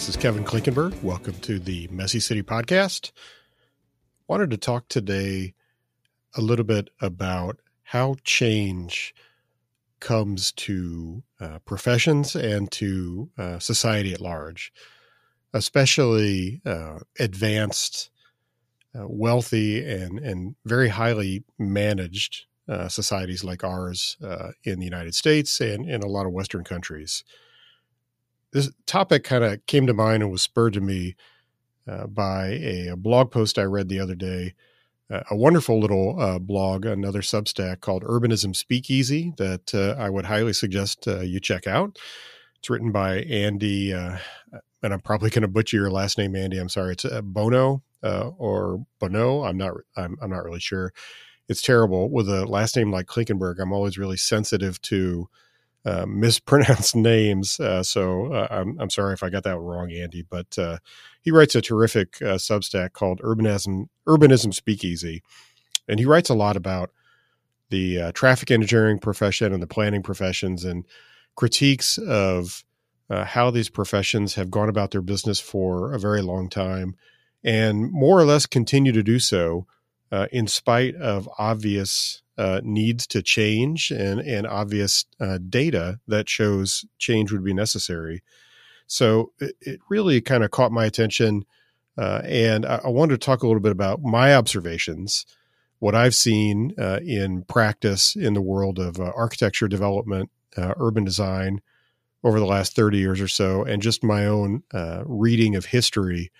this is Kevin Klinkenberg. Welcome to the Messy City Podcast. Wanted to talk today a little bit about how change comes to uh, professions and to uh, society at large, especially uh, advanced, uh, wealthy, and, and very highly managed uh, societies like ours uh, in the United States and in a lot of Western countries this topic kind of came to mind and was spurred to me uh, by a, a, blog post I read the other day. Uh, a wonderful little uh, blog, another Substack called Urbanism Speakeasy that uh, I would highly suggest uh, you check out. It's written by Andy, uh, and I'm probably going to butcher your last name, Andy. I'm sorry. It's Bono or Bono. I'm not. I'm, I'm not really sure. It's terrible with a last name like Klinkenberg. I'm always really sensitive to uh, mispronounced names. Uh, so uh, I'm, I'm sorry if I got that wrong, Andy. But uh, he writes a terrific uh, Substack called Urbanism Urbanism Speakeasy, and he writes a lot about the traffic engineering profession and the planning professions and critiques of how these professions have gone about their business for a very long time and more or less continue to do so in spite of obvious uh, needs to change and, and obvious uh, data that shows change would be necessary. So it, it really kind of caught my attention. Uh, and I, I, wanted to talk a little bit about my observations, what I've seen uh, in practice in the world of uh, architecture development, urban design over the last 30 years or so, and just my own reading of history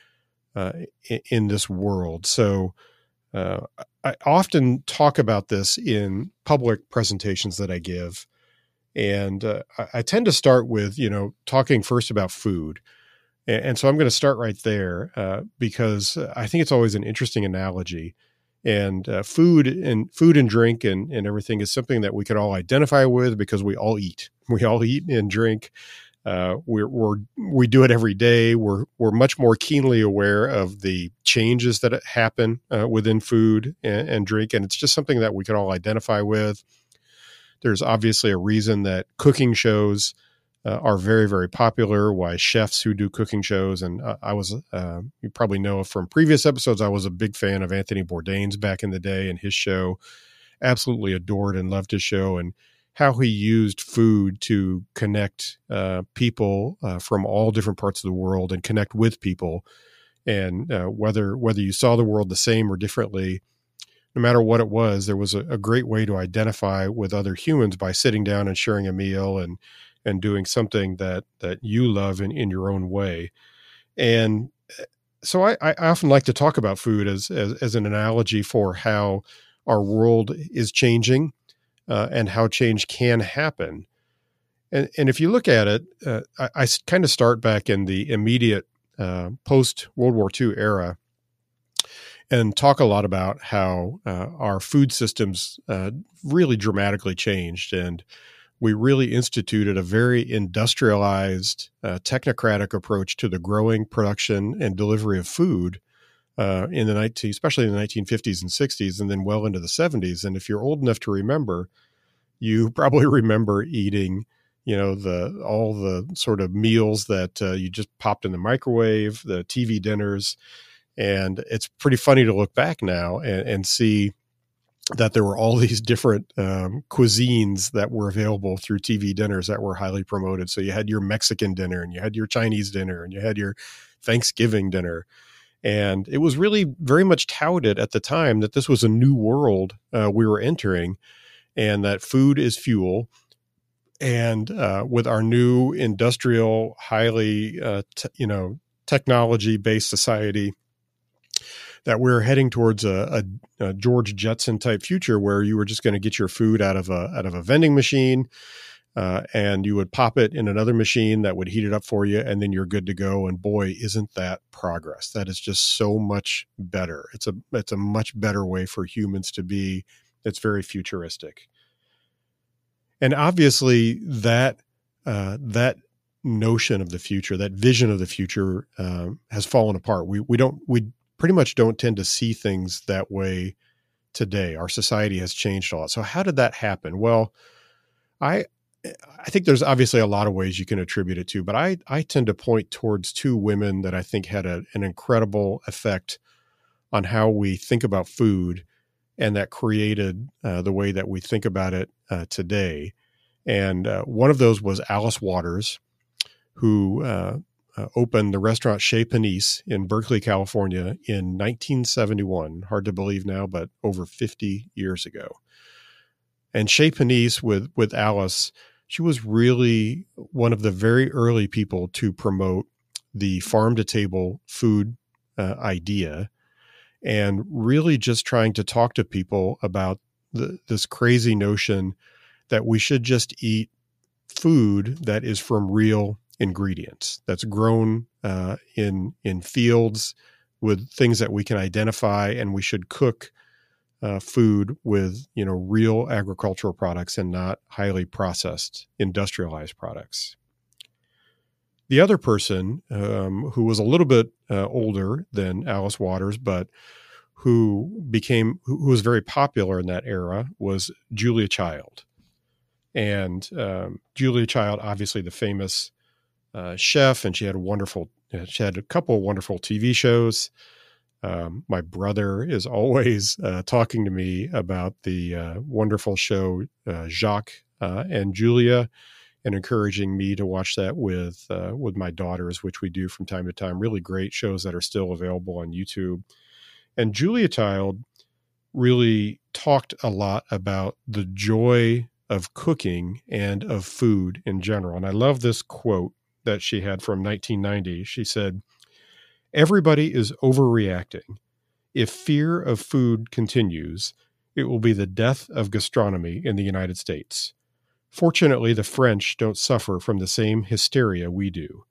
in, in, this world. So, uh, I often talk about this in public presentations that I give. And uh, I, tend to start with, you know, talking first about food. And, so I'm going to start right there uh, because I think it's always an interesting analogy. And uh, food and food and drink and, and everything is something that we can all identify with because we all eat. We all eat and drink. Uh, we're, we're, we do it every day. We're we're much more keenly aware of the changes that happen uh, within food and, and, drink, and it's just something that we can all identify with. There's obviously a reason that cooking shows uh, are very very popular. Why chefs who do cooking shows, and uh, I was uh, you probably know from previous episodes, I was a big fan of Anthony Bourdain's back in the day and his show. Absolutely adored and loved his show, and how he used food to connect uh, people uh, from all different parts of the world and connect with people, and uh, whether whether you saw the world the same or differently, no matter what it was, there was a, a, great way to identify with other humans by sitting down and sharing a meal and and doing something that that you love in, in your own way, and uh, so I, I often like to talk about food as, as as an analogy for how our world is changing uh, and how change can happen. And, and if you look at it, uh, I, I kind of start back in the immediate uh, post World War II era and talk a lot about how uh, our food systems uh, really dramatically changed. And we really instituted a very industrialized, uh, technocratic approach to the growing, production, and delivery of food uh, in the 19, especially in the 1950s and 60s, and then well into the 70s. And if you're old enough to remember, you probably remember eating, you know, the all the sort of meals that uh, you just popped in the microwave, the TV dinners, and it's pretty funny to look back now and, and see that there were all these different um, cuisines that were available through TV dinners that were highly promoted. So you had your Mexican dinner, and you had your Chinese dinner, and you had your Thanksgiving dinner and it was really very much touted at the time that this was a new world uh, we were entering and that food is fuel. And uh, with our new industrial, highly, uh, you know, technology based society, that we're heading towards a, a, a, George Jetson type future where you were just going to get your food out of a out of a vending machine uh, and you would pop it in another machine that would heat it up for you, and then you're good to go. And boy, isn't that progress? That is just so much better. It's a it's a much better way for humans to be. It's very futuristic, and obviously that uh, that notion of the future, that vision of the future, uh, has fallen apart. We we don't we pretty much don't tend to see things that way today. Our society has changed a lot. So how did that happen? Well, I I think there's obviously a lot of ways you can attribute it to, but I, I tend to point towards two women that I think had a, an incredible effect on how we think about food and that created uh, the way that we think about it uh, today. And uh, one of those was Alice Waters, who uh, uh, opened the restaurant Chez Panisse in Berkeley, California in 1971. Hard to believe now, but over 50 years ago. And Chez Panisse with, with Alice, she was really one of the very early people to promote the farm to table food uh, idea and really just trying to talk to people about the, this crazy notion that we should just eat food that is from real ingredients that's grown uh, in in fields with things that we can identify and we should cook uh, food with you know real agricultural products and not highly processed industrialized products the other person um, who was a little bit uh, older than Alice Waters, but who became who, was very popular in that era was Julia Child, and um, Julia Child, obviously the famous uh, chef, and she had a wonderful she had a couple of wonderful TV shows. Um, my brother is always uh, talking to me about the uh, wonderful show uh, Jacques uh, and Julia and encouraging me to watch that with uh, with my daughters, which we do from time to time. Really great shows that are still available on YouTube. And Julia Child really talked a lot about the joy of cooking and of food in general. And I love this quote that she had from 1990. She said, "Everybody is overreacting. If fear of food continues, it will be the death of gastronomy in the United States." Fortunately, the French don't suffer from the same hysteria we do.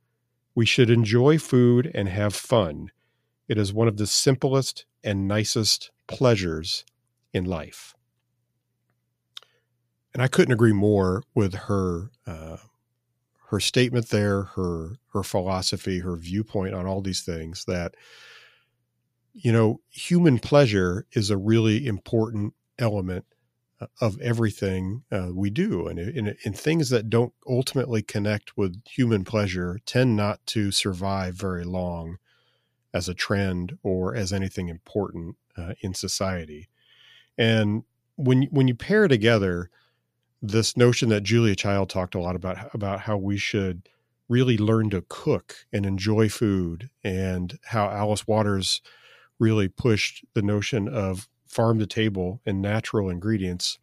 We should enjoy food and have fun. It is one of the simplest and nicest pleasures in life. And I couldn't agree more with her uh, her statement there, her her philosophy, her viewpoint on all these things. That you know, human pleasure is a really important element of everything uh, we do. And, things that don't ultimately connect with human pleasure tend not to survive very long as a trend or as anything important uh, in society. And when, when you pair together this notion that Julia Child talked a lot about, about how we should really learn to cook and enjoy food, and how Alice Waters really pushed the notion of farm to table and natural ingredients,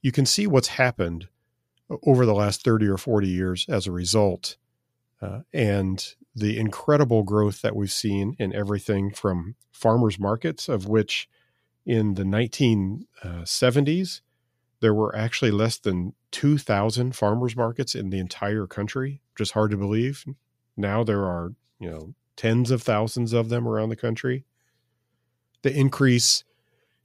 you can see what's happened over the last 30 or 40 years as a result. Uh, and the incredible growth that we've seen in everything from farmers markets, of which in the 1970s, there were actually less than 2,000 farmers markets in the entire country. Just hard to believe. Now there are, you know, tens of thousands of them around the country. The increase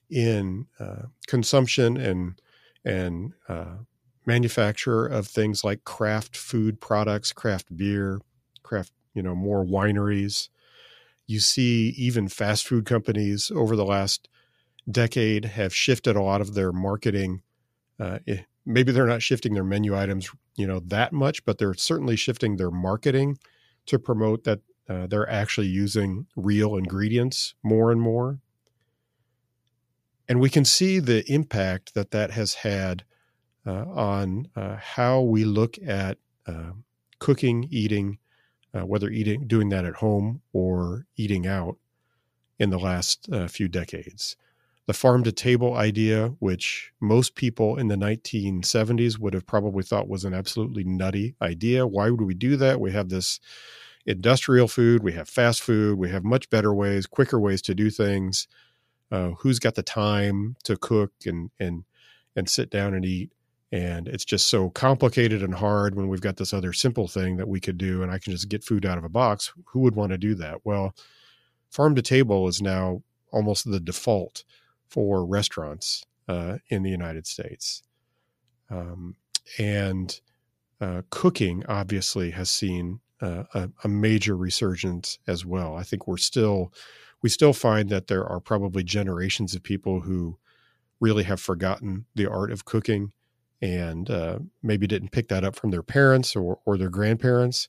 in uh, consumption and and uh, manufacture of things like craft food products, craft beer, craft you know more wineries. You see even fast food companies over the last decade have shifted a lot of their marketing. Uh, eh, maybe they're not shifting their menu items, you know, that much, but they're certainly shifting their marketing to promote that uh, they're actually using real ingredients more and more and we can see the impact that that has had uh, on uh, how we look at uh, cooking, eating, uh, whether eating, doing that at home or eating out in the last uh, few decades. The farm to table idea, which most people in the 1970s would have probably thought was an absolutely nutty idea. Why would we do that? We have this industrial food, we have fast food, we have much better ways, quicker ways to do things. Uh, who's got the time to cook and and and sit down and eat? And it's just so complicated and hard when we've got this other simple thing that we could do and i can just get food out of a box. Who would want to do that? Well farm to table is now almost the default for restaurants uh, in the united states um, and uh, cooking obviously has seen uh, a, a major resurgence as well i think we're still we still find that there are probably generations of people who really have forgotten the art of cooking and uh, maybe didn't pick that up from their parents or, or their grandparents.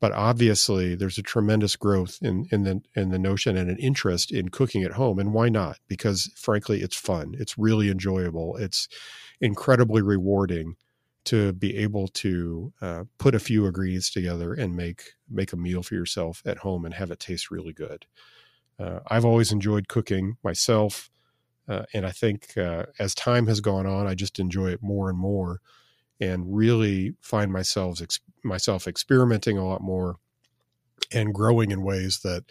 But obviously, there's a tremendous growth in, in the in the notion and an interest in cooking at home. And why not? Because frankly, it's fun. It's really enjoyable. It's incredibly rewarding to be able to uh, put a few ingredients together and make make a meal for yourself at home and have it taste really good. Uh, I've always enjoyed cooking myself. Uh, and I think uh, as time has gone on, I just enjoy it more and more, and really find myself ex- myself experimenting a lot more, and growing in ways that,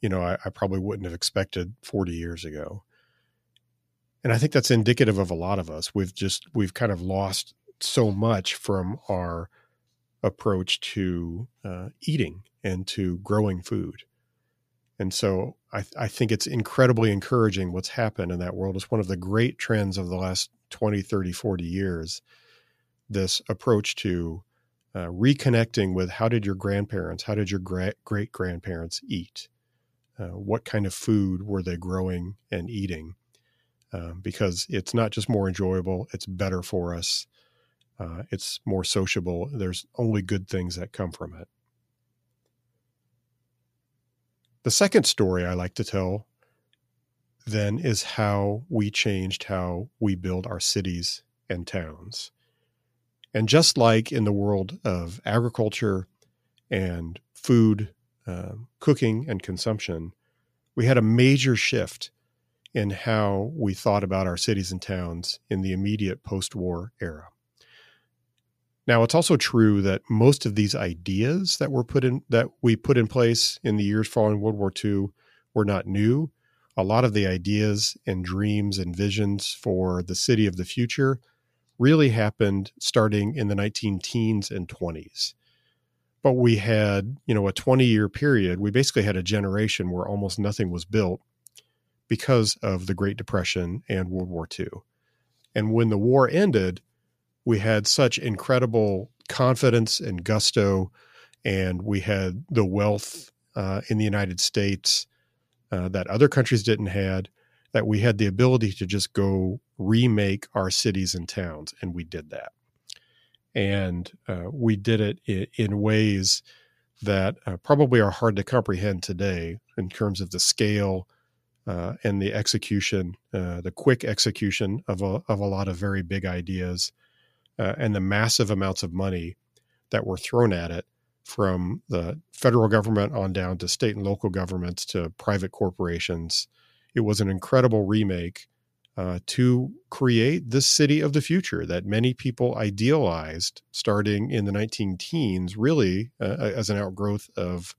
you know, I, I probably wouldn't have expected 40 years ago. And I think that's indicative of a lot of us. We've just we've kind of lost so much from our approach to uh, eating and to growing food. And so I, I, think it's incredibly encouraging what's happened in that world. It's one of the great trends of the last 20, 30, 40 years. This approach to uh, reconnecting with how did your grandparents, how did your great grandparents eat? Uh, what kind of food were they growing and eating? Uh, because it's not just more enjoyable, it's better for us. Uh, it's more sociable. There's only good things that come from it. The second story I like to tell then is how we changed how we build our cities and towns. And just like in the world of agriculture and food, uh, cooking, and consumption, we had a major shift in how we thought about our cities and towns in the immediate post war era. Now, it's also true that most of these ideas that were put in that we put in place in the years following World War II were not new. A lot of the ideas and dreams and visions for the city of the future really happened starting in the 19 teens and 20s. But we had, you know, a 20 year period. We basically had a generation where almost nothing was built because of the Great Depression and World War II. And when the war ended, we had such incredible confidence and gusto, and we had the wealth uh, in the United States uh, that other countries didn't had. That we had the ability to just go remake our cities and towns, and we did that. And uh, we did it in, in ways that uh, probably are hard to comprehend today in terms of the scale uh, and the execution, uh, the quick execution of a, of a lot of very big ideas uh, and the massive amounts of money that were thrown at it from the federal government on down to state and local governments to private corporations. It was an incredible remake uh, to create the city of the future that many people idealized starting in the 19 teens, really uh, as an outgrowth of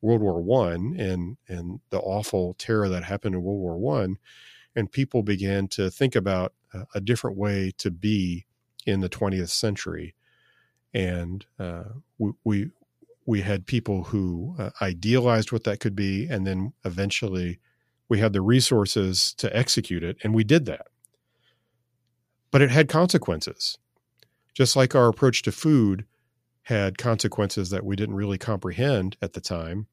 World War One and and the awful terror that happened in World War One, and people began to think about a different way to be in the 20th century, and uh, we, we, we had people who uh, idealized what that could be, and then eventually we had the resources to execute it, and we did that. But it had consequences, just like our approach to food had consequences that we didn't really comprehend at the time,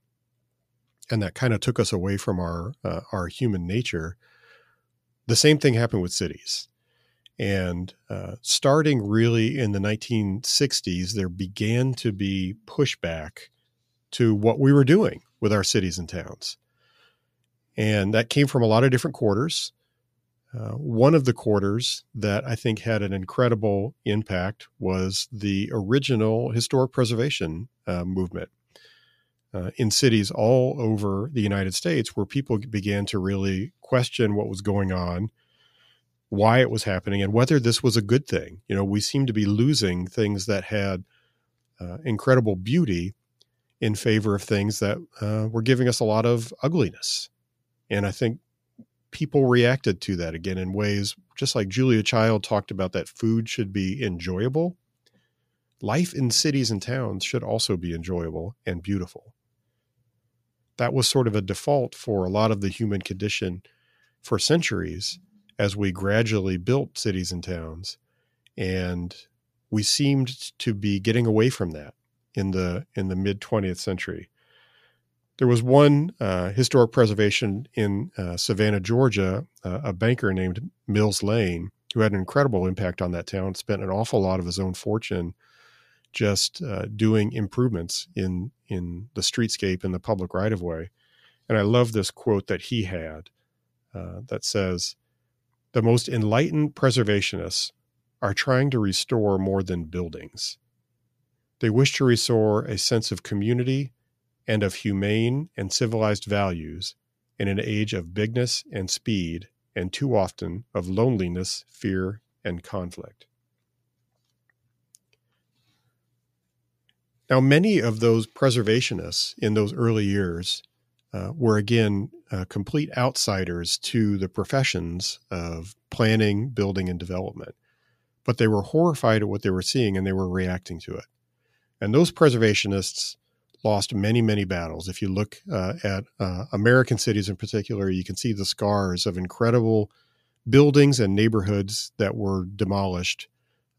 and that kind of took us away from our uh, our human nature. The same thing happened with cities. And uh, starting really in the 1960s, there began to be pushback to what we were doing with our cities and towns. And that came from a lot of different quarters. Uh, one of the quarters that I think had an incredible impact was the original historic preservation uh, movement uh, in cities all over the United States, where people began to really question what was going on why it was happening and whether this was a good thing. You know, we seem to be losing things that had uh, incredible beauty in favor of things that uh, were giving us a lot of ugliness. And I think people reacted to that again in ways just like Julia Child talked about that food should be enjoyable. Life in cities and towns should also be enjoyable and beautiful. That was sort of a default for a lot of the human condition for centuries as we gradually built cities and towns. And we seemed to be getting away from that in the in the mid 20th century. There was one uh, historic preservation in uh, Savannah, Georgia, uh, a banker named Mills Lane, who had an incredible impact on that town, spent an awful lot of his own fortune just uh, doing improvements in in the streetscape and the public right of way. And I love this quote that he had uh, that says, "The most enlightened preservationists are trying to restore more than buildings. They wish to restore a sense of community and of humane and civilized values in an age of bigness and speed, and too often of loneliness, fear, and conflict." Now, many of those preservationists in those early years uh, were again uh, complete outsiders to the professions of planning, building, and development. But they were horrified at what they were seeing and they were reacting to it. And those preservationists lost many, many battles. If you look uh, at uh, American cities in particular, you can see the scars of incredible buildings and neighborhoods that were demolished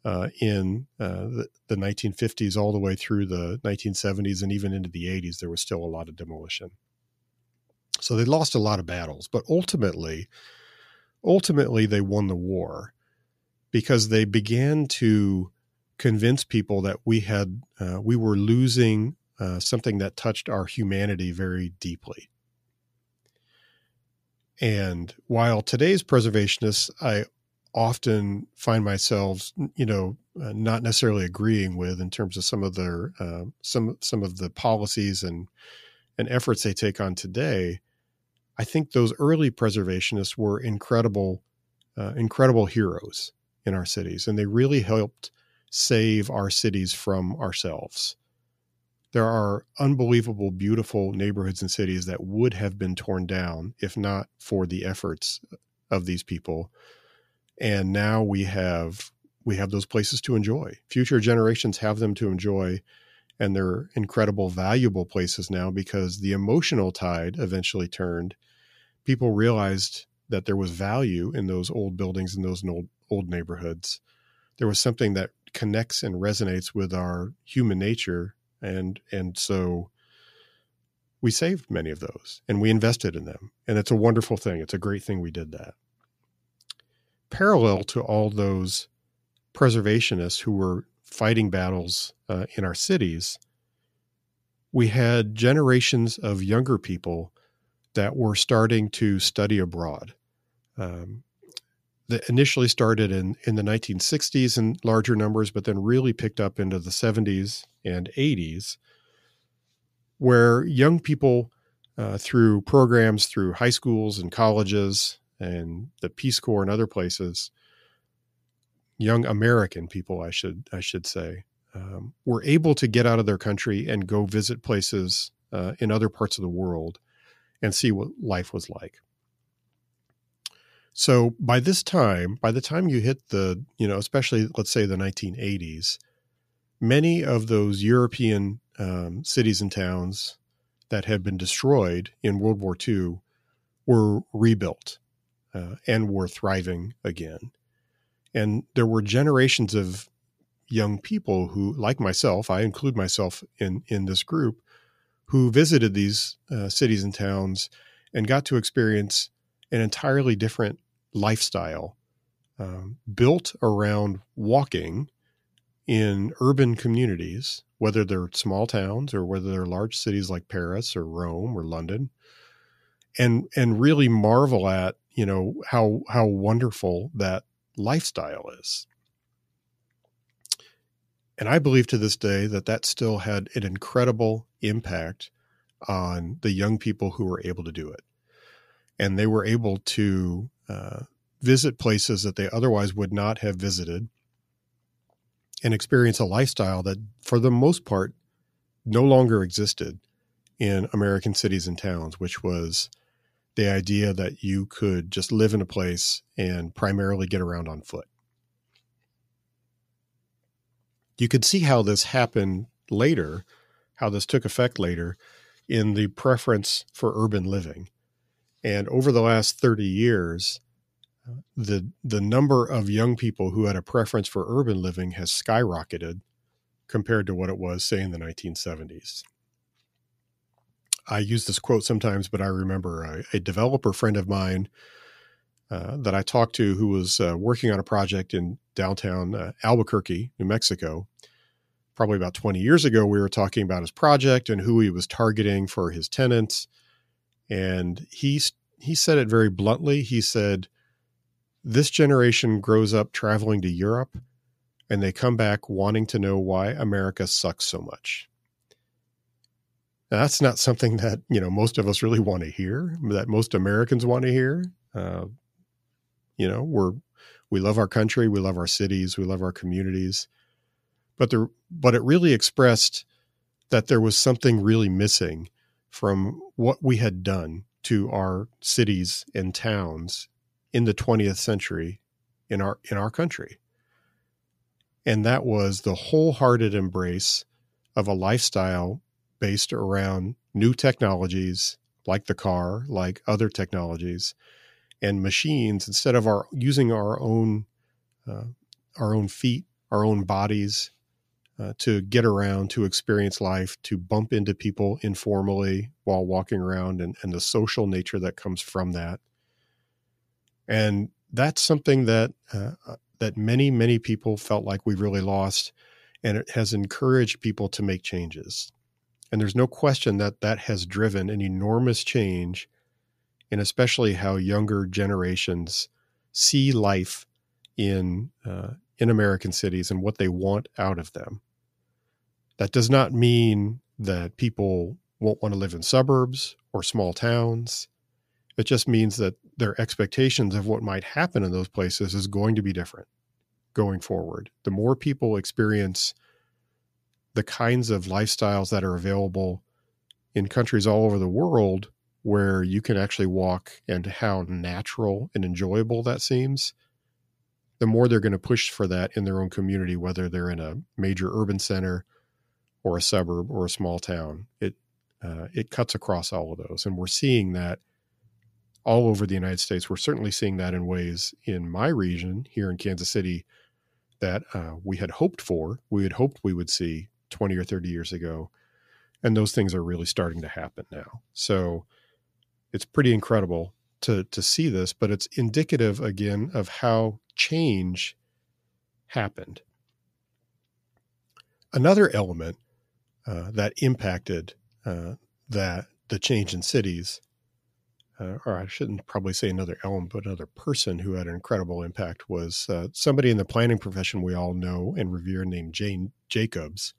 uh, in uh, the, the, 1950s all the way through the 1970s and even into the 80s, there was still a lot of demolition. So they lost a lot of battles, but ultimately, ultimately they won the war because they began to convince people that we had uh, we were losing uh, something that touched our humanity very deeply. And while today's preservationists, I often find myself, you know, uh, not necessarily agreeing with in terms of some of their uh, some some of the policies and and efforts they take on today. I think those early preservationists were incredible, uh, incredible heroes in our cities, and they really helped save our cities from ourselves. There are unbelievable, beautiful neighborhoods and cities that would have been torn down if not for the efforts of these people. And now we have we have those places to enjoy. Future generations have them to enjoy and they're incredible valuable places now because the emotional tide eventually turned. People realized that there was value in those old buildings and those old, old neighborhoods. There was something that connects and resonates with our human nature and and so we saved many of those and we invested in them. And it's a wonderful thing. It's a great thing we did that. Parallel to all those preservationists who were fighting battles uh, in our cities, we had generations of younger people that were starting to study abroad. Um, that initially started in, in the 1960s in larger numbers, but then really picked up into the 70s and 80s, where young people, uh, through programs through high schools and colleges, and the Peace Corps and other places, young American people, I should I should say, um, were able to get out of their country and go visit places uh, in other parts of the world and see what life was like. So by this time, by the time you hit the, you know, especially let's say the 1980s, many of those European um, cities and towns that had been destroyed in World War II were rebuilt uh, and were thriving again. And there were generations of young people who, like myself, I include myself in in this group, who visited these uh, cities and towns and got to experience an entirely different lifestyle um, built around walking in urban communities, whether they're small towns or whether they're large cities like Paris or Rome or London, and and really marvel at you know how how wonderful that lifestyle is. And i believe to this day that that still had an incredible impact on the young people who were able to do it. And they were able to uh, visit places that they otherwise would not have visited and experience a lifestyle that for the most part no longer existed in american cities and towns which was the idea that you could just live in a place and primarily get around on foot. You could see how this happened later, how this took effect later in the preference for urban living. And over the last 30 years, the the number of young people who had a preference for urban living has skyrocketed compared to what it was say in the 1970s. I use this quote sometimes, but I remember a, a developer friend of mine uh, that I talked to who was uh, working on a project in downtown uh, Albuquerque, New Mexico. Probably about 20 years ago, we were talking about his project and who he was targeting for his tenants. And he, he said it very bluntly. He said, This generation grows up traveling to Europe and they come back wanting to know why America sucks so much. Now, that's not something that you know most of us really want to hear. That most Americans want to hear. Uh, you know, we're we love our country, we love our cities, we love our communities, but there, but it really expressed that there was something really missing from what we had done to our cities and towns in the 20th century in our in our country. And that was the wholehearted embrace of a lifestyle based around new technologies like the car, like other technologies, and machines instead of our using our own uh, our own feet, our own bodies uh, to get around, to experience life, to bump into people informally while walking around, and, and the social nature that comes from that. And that's something that uh, that many, many people felt like we really lost, and it has encouraged people to make changes. And there's no question that that has driven an enormous change and especially how younger generations see life in uh, in American cities and what they want out of them. That does not mean that people won't want to live in suburbs or small towns. It just means that their expectations of what might happen in those places is going to be different going forward. The more people experience the kinds of lifestyles that are available in countries all over the world where you can actually walk and how natural and enjoyable that seems, the more they're going to push for that in their own community, whether they're in a major urban center or a suburb or a small town. It uh, it cuts across all of those, and we're seeing that all over the United States. We're certainly seeing that in ways in my region here in Kansas City that uh, we had hoped for, we had hoped we would see 20 or 30 years ago. And those things are really starting to happen now. So it's pretty incredible to, to see this, but it's indicative again of how change happened. Another element uh, that impacted uh, that the change in cities uh, or I shouldn't probably say another element, but another person who had an incredible impact was uh, somebody in the planning profession we all know and revere named Jane Jacobs,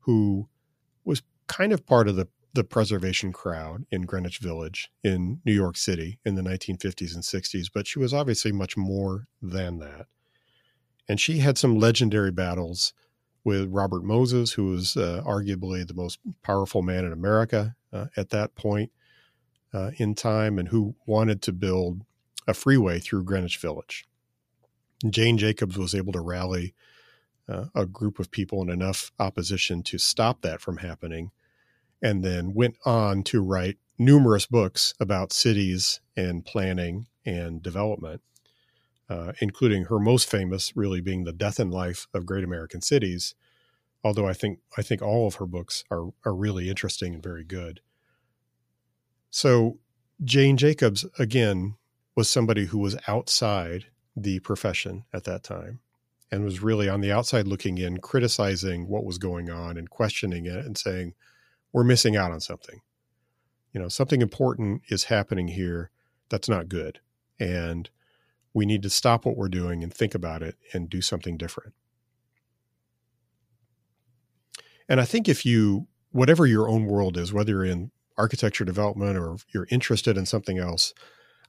who was kind of part of the, the preservation crowd in Greenwich Village in New York City in the 1950s and 60s, but she was obviously much more than that. And she had some legendary battles with Robert Moses, who was uh, arguably the most powerful man in America uh, at that point uh, in time and who wanted to build a freeway through Greenwich Village. Jane Jacobs was able to rally uh, a group of people and enough opposition to stop that from happening, and then went on to write numerous books about cities and planning and development, uh, including her most famous, really being "The Death and Life of Great American Cities." Although I think I think all of her books are are really interesting and very good. So Jane Jacobs, again, was somebody who was outside the profession at that time and was really on the outside looking in, criticizing what was going on and questioning it and saying, we're missing out on something. You know, something important is happening here that's not good. And we need to stop what we're doing and think about it and do something different. And I think if you, whatever your own world is, whether you're in architecture development or you're interested in something else,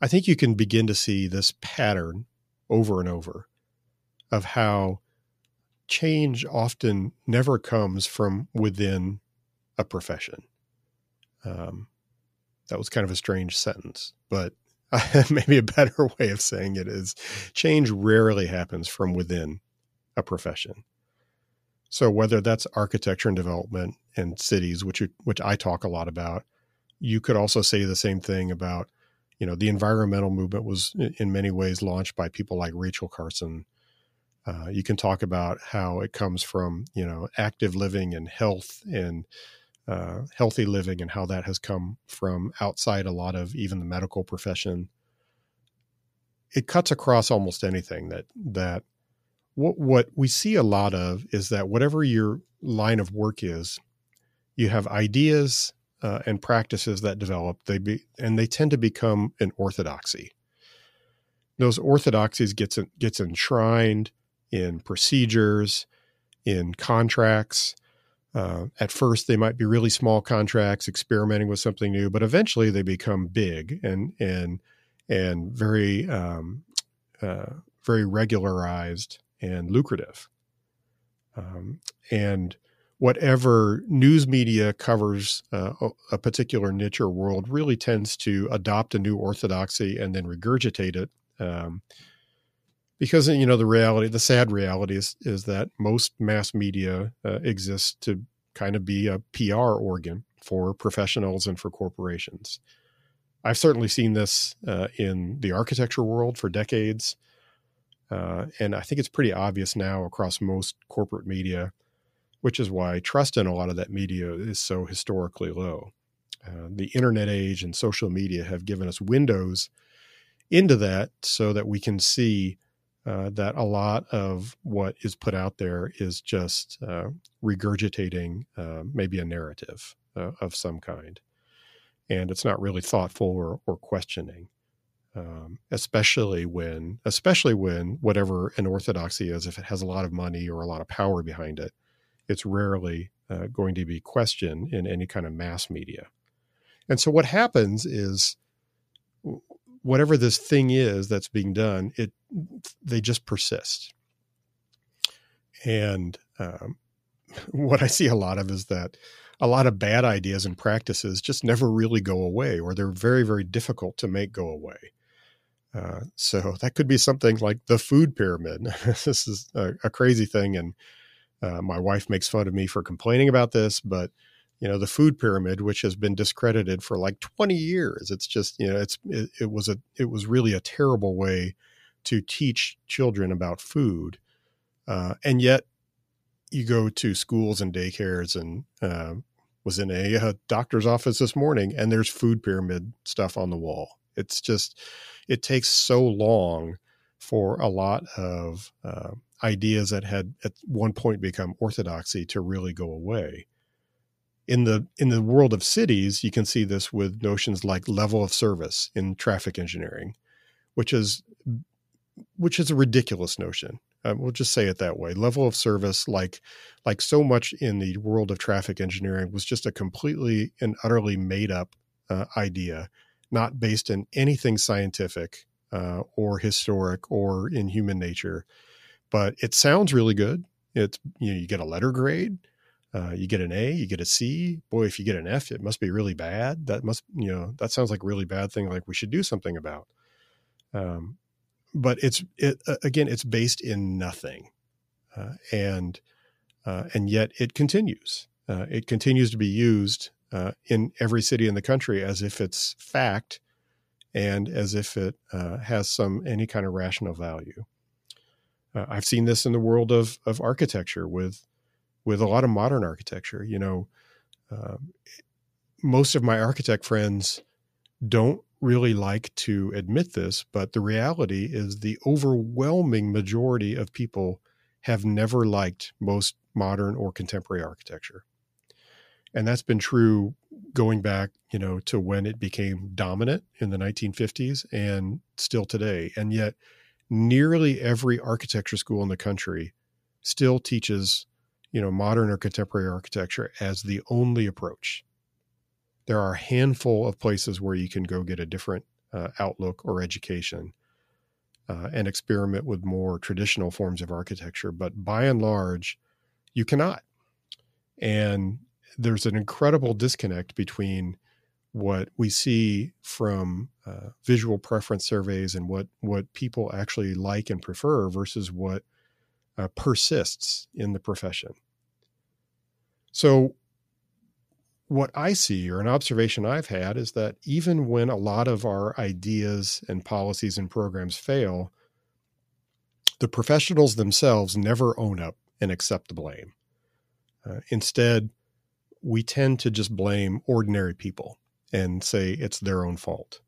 I think you can begin to see this pattern over and over of how change often never comes from within a profession. Um, that was kind of a strange sentence, but maybe a better way of saying it is change rarely happens from within a profession. So whether that's architecture and development and cities, which which I talk a lot about, you could also say the same thing about, you know, the environmental movement was in many ways launched by people like Rachel Carson. Uh, you can talk about how it comes from, you know, active living and health and uh, healthy living and how that has come from outside a lot of even the medical profession. it cuts across almost anything that that what what we see a lot of is that whatever your line of work is, you have ideas uh, and practices that develop. They be and they tend to become an orthodoxy. Those orthodoxies gets gets enshrined in procedures, in contracts. Uh, at first, they might be really small contracts, experimenting with something new, but eventually they become big and and and very um, uh, very regularized and lucrative. Um, and whatever news media covers uh, a particular niche or world really tends to adopt a new orthodoxy and then regurgitate it. Um, because you know the reality, the sad reality is is that most mass media uh, exists to kind of be a PR organ for professionals and for corporations. I've certainly seen this uh, in the architecture world for decades. Uh, and I think it's pretty obvious now across most corporate media, which is why trust in a lot of that media is so historically low. Uh, the internet age and social media have given us windows into that so that we can see uh, that a lot of what is put out there is just uh, regurgitating uh, maybe a narrative uh, of some kind. And it's not really thoughtful or, or questioning um, especially when especially when whatever an orthodoxy is, if it has a lot of money or a lot of power behind it, it's rarely uh, going to be questioned in any kind of mass media. And so what happens is whatever this thing is that's being done, it they just persist. And um, what I see a lot of is that a lot of bad ideas and practices just never really go away, or they're very, very difficult to make go away. Uh, so that could be something like the food pyramid. this is a, a, crazy thing, and uh, my wife makes fun of me for complaining about this, but you know the food pyramid, which has been discredited for like 20 years, it's just you know it's it, it was a it was really a terrible way to teach children about food, uh, and yet you go to schools and daycares and uh, was in a, a doctor's office this morning, and there's food pyramid stuff on the wall. It's just it takes so long for a lot of uh, ideas that had at one point become orthodoxy to really go away. In the in the world of cities, you can see this with notions like level of service in traffic engineering, which is which is a ridiculous notion. Uh, we'll just say it that way. Level of service, like like so much in the world of traffic engineering, was just a completely and utterly made up uh, idea not based in anything scientific uh, or historic or in human nature. But it sounds really good. It's you know you get a letter grade, uh, you get an A, you get a C. Boy, if you get an F, it must be really bad. That must you know that sounds like a really bad thing. Like we should do something about. Um, but it's it again, it's based in nothing, uh, and uh, and yet it continues. Uh, it continues to be used uh, in every city in the country as if it's fact and as if it uh, has some any kind of rational value. Uh, I've seen this in the world of of architecture with with a lot of modern architecture. You know, um, most of my architect friends don't really like to admit this, but the reality is the overwhelming majority of people have never liked most modern or contemporary architecture and that's been true going back you know to when it became dominant in the 1950s and still today and yet nearly every architecture school in the country still teaches you know modern or contemporary architecture as the only approach. There are a handful of places where you can go get a different uh, outlook or education uh, and experiment with more traditional forms of architecture but by and large you cannot. And there's an incredible disconnect between what we see from uh, visual preference surveys and what what people actually like and prefer versus what uh, persists in the profession. So, what I see, or an observation I've had, is that even when a lot of our ideas and policies and programs fail, the professionals themselves never own up and accept the blame. Uh, instead, we tend to just blame ordinary people and say it's their own fault.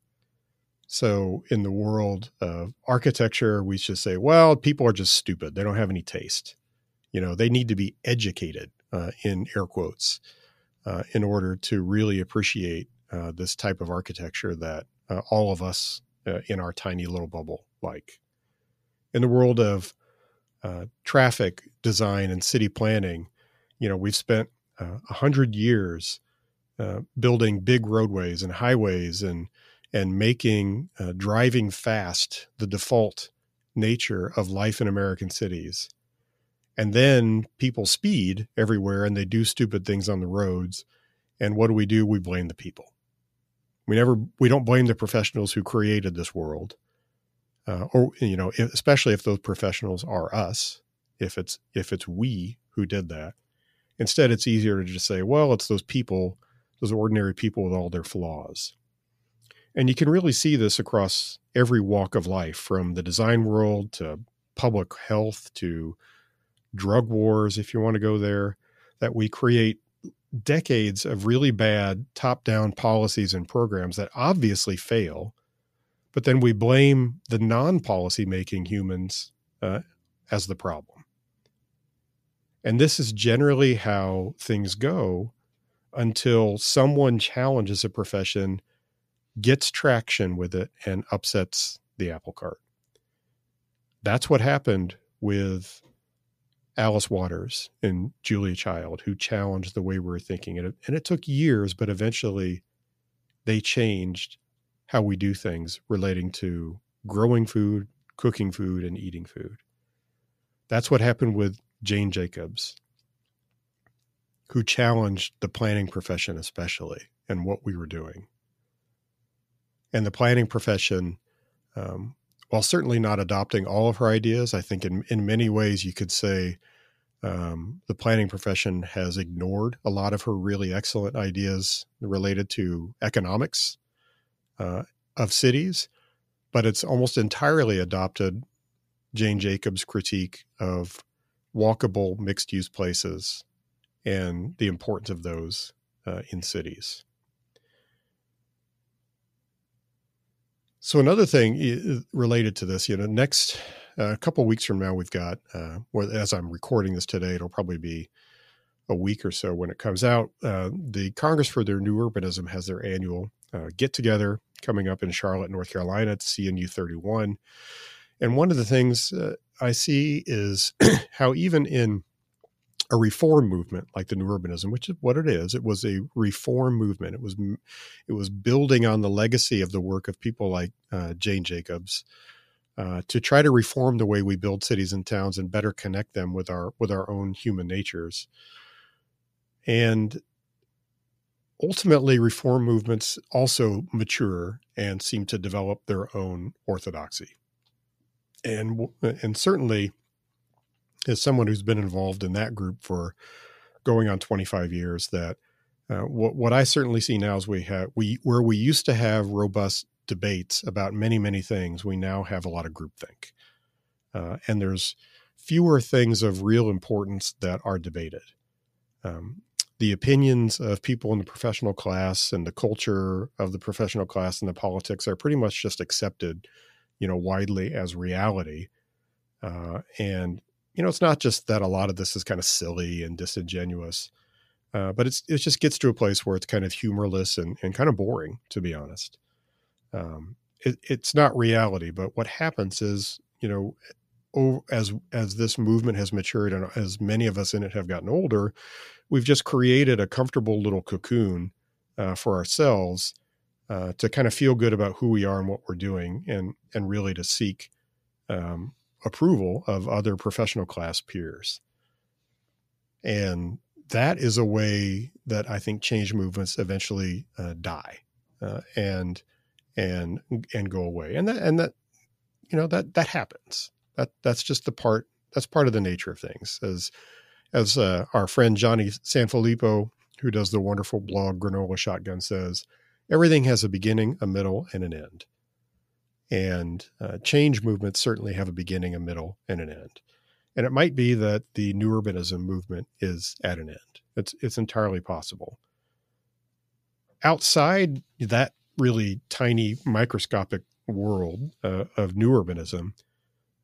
So, in the world of architecture, we should say, well, people are just stupid. They don't have any taste. You know, they need to be educated, uh, in air quotes, uh, in order to really appreciate uh, this type of architecture that uh, all of us uh, in our tiny little bubble like. In the world of uh, traffic design and city planning, you know, we've spent a hundred years building big roadways and highways and and making uh, driving fast the default nature of life in American cities. And then people speed everywhere and they do stupid things on the roads. And what do we do? We blame the people. We never, we don't blame the professionals who created this world. Uh, or, you know, especially if those professionals are us, if it's, if it's we who did that. Instead, it's easier to just say, well, it's those people, those ordinary people with all their flaws. And you can really see this across every walk of life, from the design world to public health to drug wars, if you want to go there, that we create decades of really bad top down policies and programs that obviously fail. But then we blame the non policy making humans uh, as the problem. And this is generally how things go until someone challenges a profession gets traction with it and upsets the apple cart. That's what happened with Alice Waters and Julia Child, who challenged the way we were thinking. And it, and it took years, but eventually they changed how we do things relating to growing food, cooking food, and eating food. That's what happened with Jane Jacobs, who challenged the planning profession, especially, and what we were doing and the planning profession, um, while certainly not adopting all of her ideas, I think in, in many ways you could say um, the planning profession has ignored a lot of her really excellent ideas related to economics uh, of cities, but it's almost entirely adopted Jane Jacobs' critique of walkable mixed use places and the importance of those uh, in cities. So another thing related to this, you know, next uh, a couple weeks from now, we've got, uh, as I'm recording this today, it'll probably be a week or so when it comes out. Uh, the Congress for their New Urbanism has their annual uh, get together coming up in Charlotte, North Carolina at CNU 31. And one of the things uh, I see is how even in a reform movement like the new urbanism, which is what it is. It was a reform movement. It was it was building on the legacy of the work of people like uh, Jane Jacobs uh, to try to reform the way we build cities and towns and better connect them with our with our own human natures. And ultimately, reform movements also mature and seem to develop their own orthodoxy. And and certainly as someone who's been involved in that group for going on 25 years that uh, what, what I certainly see now is we have we where we used to have robust debates about many many things, we now have a lot of groupthink, uh, and there's fewer things of real importance that are debated. Um, the opinions of people in the professional class and the culture of the professional class and the politics are pretty much just accepted, you know, widely as reality, uh, and you know, it's not just that a lot of this is kind of silly and disingenuous, uh, but it's it just gets to a place where it's kind of humorless and, and kind of boring, to be honest. Um, it, it's not reality, but what happens is, you know, as as this movement has matured and as many of us in it have gotten older, we've just created a comfortable little cocoon uh, for ourselves uh, to kind of feel good about who we are and what we're doing, and and really to seek um, approval of other professional class peers. And that is a way that I think change movements eventually uh, die uh, and and and go away. And that and that you know that that happens. That that's just the part. That's part of the nature of things. As as uh, our friend Johnny Sanfilippo, who does the wonderful blog Granola Shotgun, says, everything has a beginning, a middle, and an end. And uh, change movements certainly have a beginning, a middle, and an end. And it might be that the new urbanism movement is at an end. It's it's entirely possible. Outside that really tiny microscopic world uh, of new urbanism,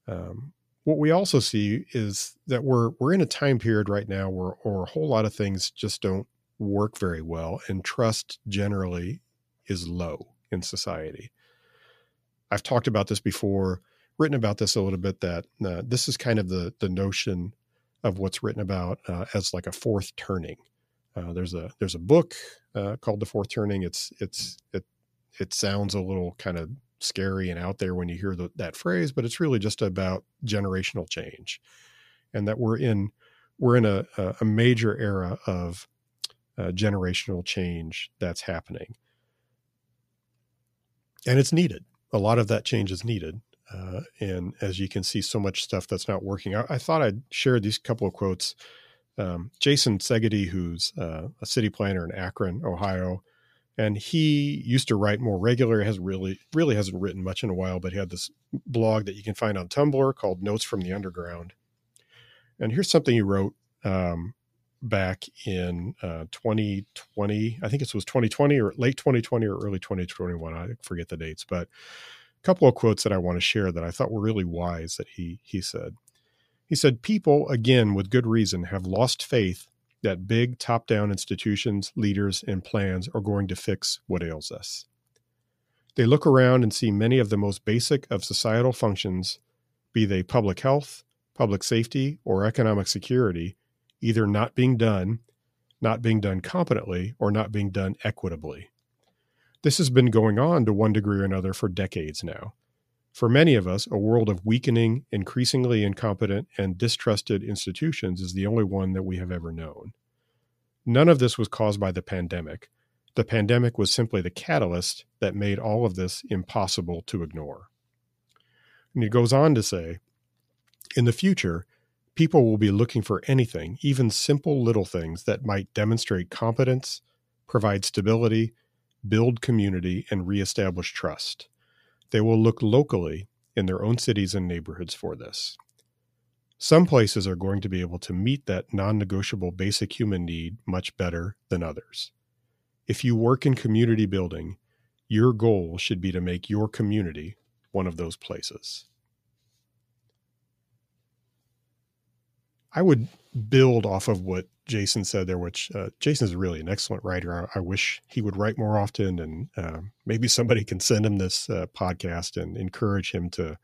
um, what we also see is that we're we're in a time period right now where or a whole lot of things just don't work very well, and trust generally is low in society. I've talked about this before, written about this a little bit. That uh, this is kind of the the notion of what's written about uh, as like a fourth turning. Uh, there's a there's a book uh, called The Fourth Turning. It's it's it it sounds a little kind of scary and out there when you hear the, that phrase, but it's really just about generational change, and that we're in we're in a a major era of uh, generational change that's happening, and it's needed. A lot of that change is needed. Uh, and as you can see, so much stuff that's not working. I, I thought I'd share these couple of quotes. Um, Jason Segedy, who's uh, a city planner in Akron, Ohio, and he used to write more regular. Has really really hasn't written much in a while, but he had this blog that you can find on Tumblr called Notes from the Underground. And here's something he wrote um, back in uh, 2020. I think it was 2020 or late 2020 or early 2021. I forget the dates, but a couple of quotes that I want to share that I thought were really wise that he he said. He said, People, again, with good reason, have lost faith that big top down institutions, leaders, and plans are going to fix what ails us. They look around and see many of the most basic of societal functions, be they public health, public safety, or economic security, either not being done, not being done competently, or not being done equitably. This has been going on to one degree or another for decades now. For many of us, a world of weakening, increasingly incompetent, and distrusted institutions is the only one that we have ever known. None of this was caused by the pandemic. The pandemic was simply the catalyst that made all of this impossible to ignore. And he goes on to say In the future, people will be looking for anything, even simple little things that might demonstrate competence, provide stability, build community, and reestablish trust. They will look locally in their own cities and neighborhoods for this. Some places are going to be able to meet that non negotiable basic human need much better than others. If you work in community building, your goal should be to make your community one of those places. I would build off of what Jason said there, which uh, Jason is really an excellent writer. I, I, wish he would write more often, and uh, maybe somebody can send him this uh, podcast and encourage him to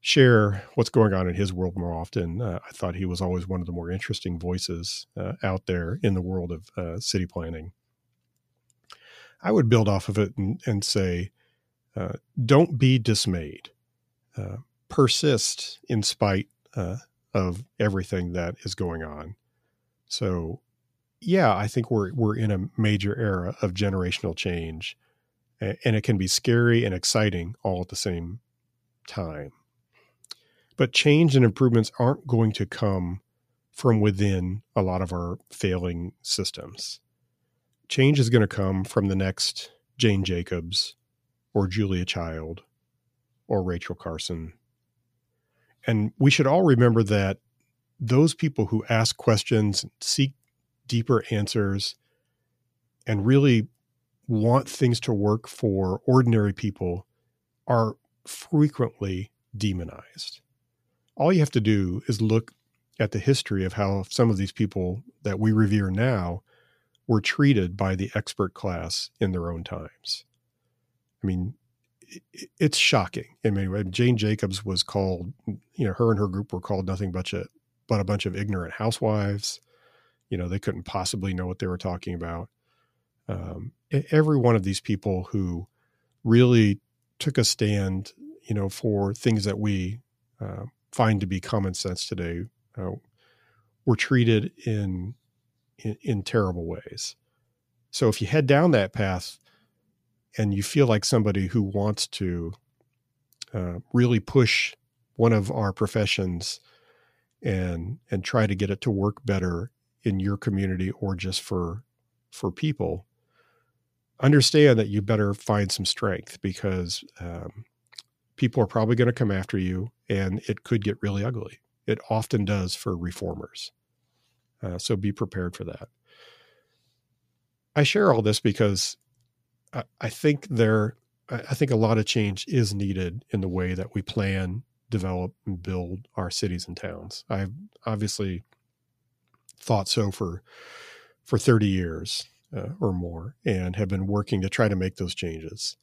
share what's going on in his world more often. Uh, I thought he was always one of the more interesting voices uh, out there in the world of uh, city planning. I would build off of it and, and say, don't be dismayed. persist in spite of everything that is going on. So, yeah, I think we're we're in a major era of generational change, and it can be scary and exciting all at the same time. But change and improvements aren't going to come from within a lot of our failing systems. Change is going to come from the next Jane Jacobs or Julia Child or Rachel Carson and we should all remember that those people who ask questions, seek deeper answers, and really want things to work for ordinary people are frequently demonized. All you have to do is look at the history of how some of these people that we revere now were treated by the expert class in their own times. I mean, it's shocking. in many ways. Jane Jacobs was called, you know, her and her group were called nothing but a, but a bunch of ignorant housewives. You know, they couldn't possibly know what they were talking about. Um, every one of these people who really took a stand, you know, for things that we uh, find to be common sense today, uh, were treated in, in in terrible ways. So if you head down that path, and you feel like somebody who wants to uh, really push one of our professions and and try to get it to work better in your community or just for for people understand that you better find some strength because um, people are probably going to come after you and it could get really ugly. It often does for reformers. Uh, so be prepared for that. I share all this because I think there I think a lot of change is needed in the way that we plan, develop, and build our cities and towns. I've obviously thought so for for 30 years uh, or more, and have been working to try to make those changes.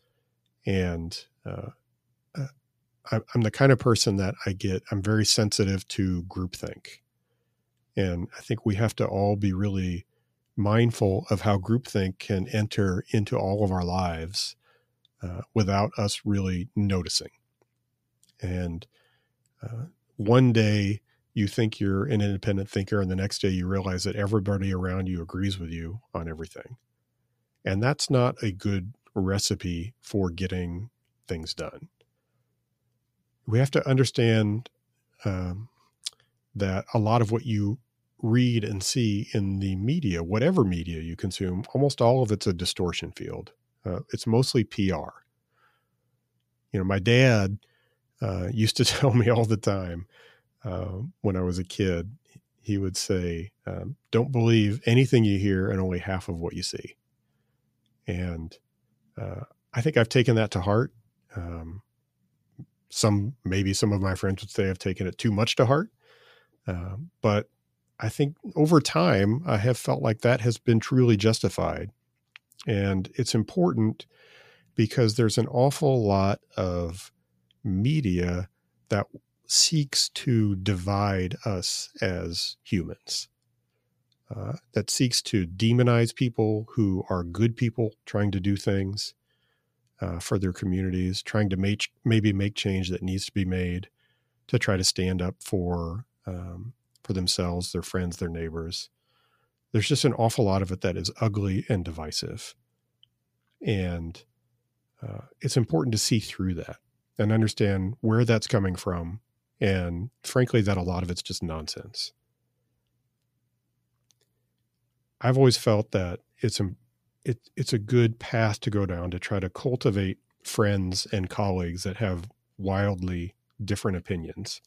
And uh, uh I'm the kind of person that I get. I'm very sensitive to groupthink, and I think we have to all be really mindful of how groupthink can enter into all of our lives uh, without us really noticing. And uh, one day you think you're an independent thinker, and the next day you realize that everybody around you agrees with you on everything. And that's not a good recipe for getting things done. We have to understand um, that a lot of what you read and see in the media, whatever media you consume, almost all of it's a distortion field. Uh, it's mostly PR. You know, my dad uh, used to tell me all the time uh, when I was a kid, he would say, um, Don't believe anything you hear and only half of what you see. And uh, I think I've taken that to heart. Um, some, maybe some of my friends would say I've taken it too much to heart. Uh, but I think over time, I have felt like that has been truly justified. And it's important because there's an awful lot of media that seeks to divide us as humans, uh, that seeks to demonize people who are good people trying to do things uh, for their communities, trying to make, maybe make change that needs to be made to try to stand up for um, for themselves, their friends, their neighbors. There's just an awful lot of it that is ugly and divisive. And uh, it's important to see through that and understand where that's coming from. And frankly, that a lot of it's just nonsense. I've always felt that it's a, it, it's a good path to go down to try to cultivate friends and colleagues that have wildly different opinions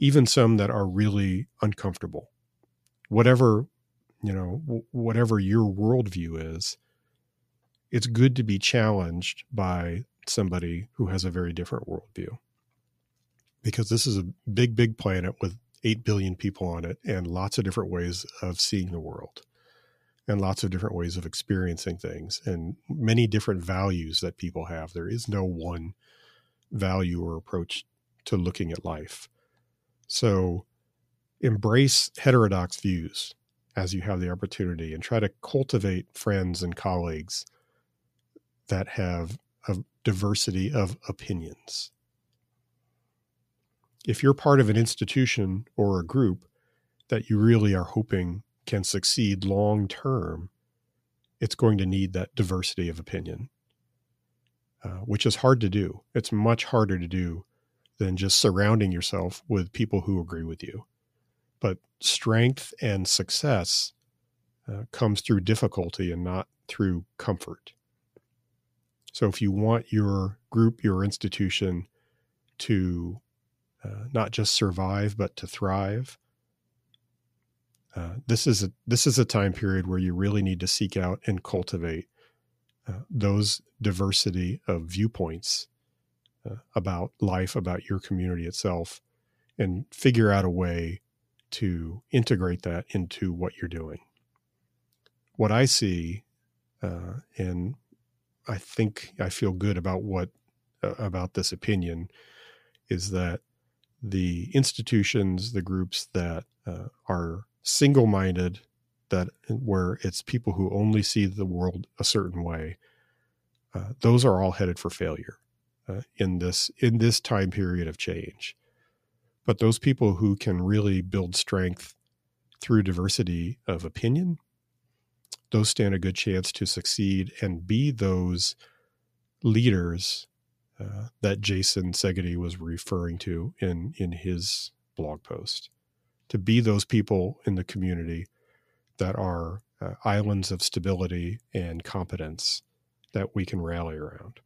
even some that are really uncomfortable. Whatever, you know, whatever your worldview is, it's good to be challenged by somebody who has a very different worldview. Because this is a big, big planet with 8 billion people on it and lots of different ways of seeing the world and lots of different ways of experiencing things and many different values that people have. There is no one value or approach to looking at life. So embrace heterodox views as you have the opportunity and try to cultivate friends and colleagues that have a diversity of opinions. If you're part of an institution or a group that you really are hoping can succeed long term, it's going to need that diversity of opinion, uh, which is hard to do. It's much harder to do than just surrounding yourself with people who agree with you. But strength and success uh, comes through difficulty and not through comfort. So if you want your group, your institution to uh, not just survive but to thrive, uh, this is a this is a time period where you really need to seek out and cultivate uh, those diversity of viewpoints about life, about your community itself, and figure out a way to integrate that into what you're doing. What I see, uh, and I think I feel good about what uh, about this opinion, is that the institutions, the groups that uh, are single-minded, that where it's people who only see the world a certain way, uh, those are all headed for failure uh, in this in this time period of change. But those people who can really build strength through diversity of opinion, those stand a good chance to succeed and be those leaders uh, that Jason Segedy was referring to in in his blog post. To be those people in the community that are uh, islands of stability and competence that we can rally around.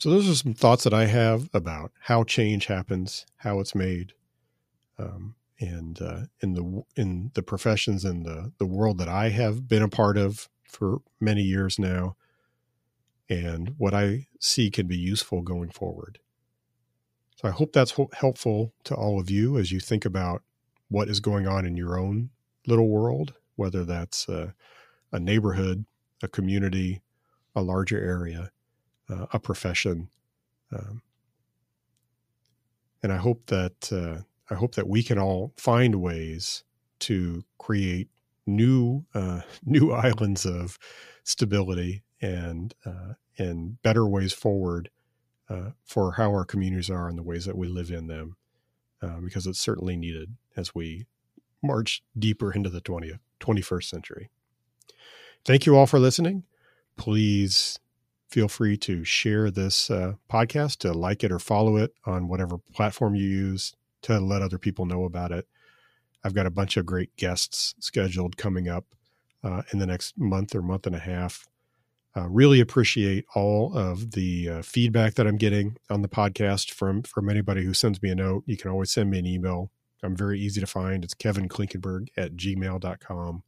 So those are some thoughts that I have about how change happens, how it's made, um, and uh, in the in the professions and the the world that I have been a part of for many years now, and what I see can be useful going forward. So I hope that's helpful to all of you as you think about what is going on in your own little world, whether that's a, a neighborhood, a community, a larger area, uh, a profession. Um, and I hope that uh, I hope that we can all find ways to create new uh, new islands of stability and uh, and better ways forward uh, for how our communities are and the ways that we live in them, uh, because it's certainly needed as we march deeper into the 20th, 21st century. Thank you all for listening. Please feel free to share this uh, podcast, to like it or follow it on whatever platform you use to let other people know about it. I've got a bunch of great guests scheduled coming up uh, in the next month or month and a half. Uh, really appreciate all of the uh, feedback that I'm getting on the podcast from from anybody who sends me a note. You can always send me an email. I'm very easy to find. It's Kevin Klinkenberg at gmail.com.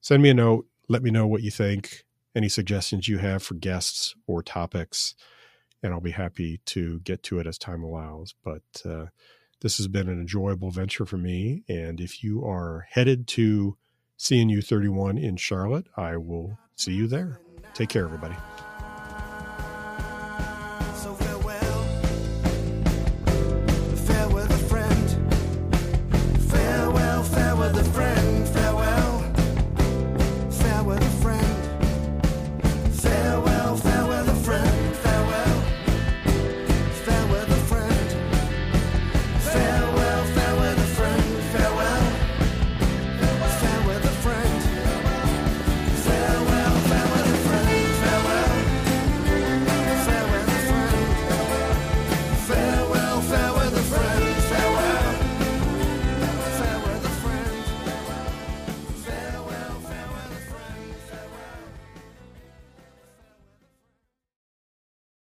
Send me a note. Let me know what you think, any suggestions you have for guests or topics, and I'll be happy to get to it as time allows. But uh, this has been an enjoyable venture for me. And if you are headed to CNU 31 in Charlotte, I will see you there. Take care, everybody.